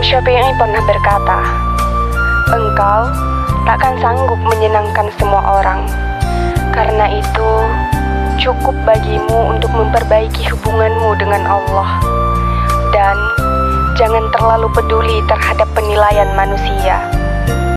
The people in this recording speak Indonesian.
Imam Syafi'i pernah berkata, "Engkau takkan sanggup menyenangkan semua orang. Karena itu, cukup bagimu untuk memperbaiki hubunganmu dengan Allah, dan jangan terlalu peduli terhadap penilaian manusia."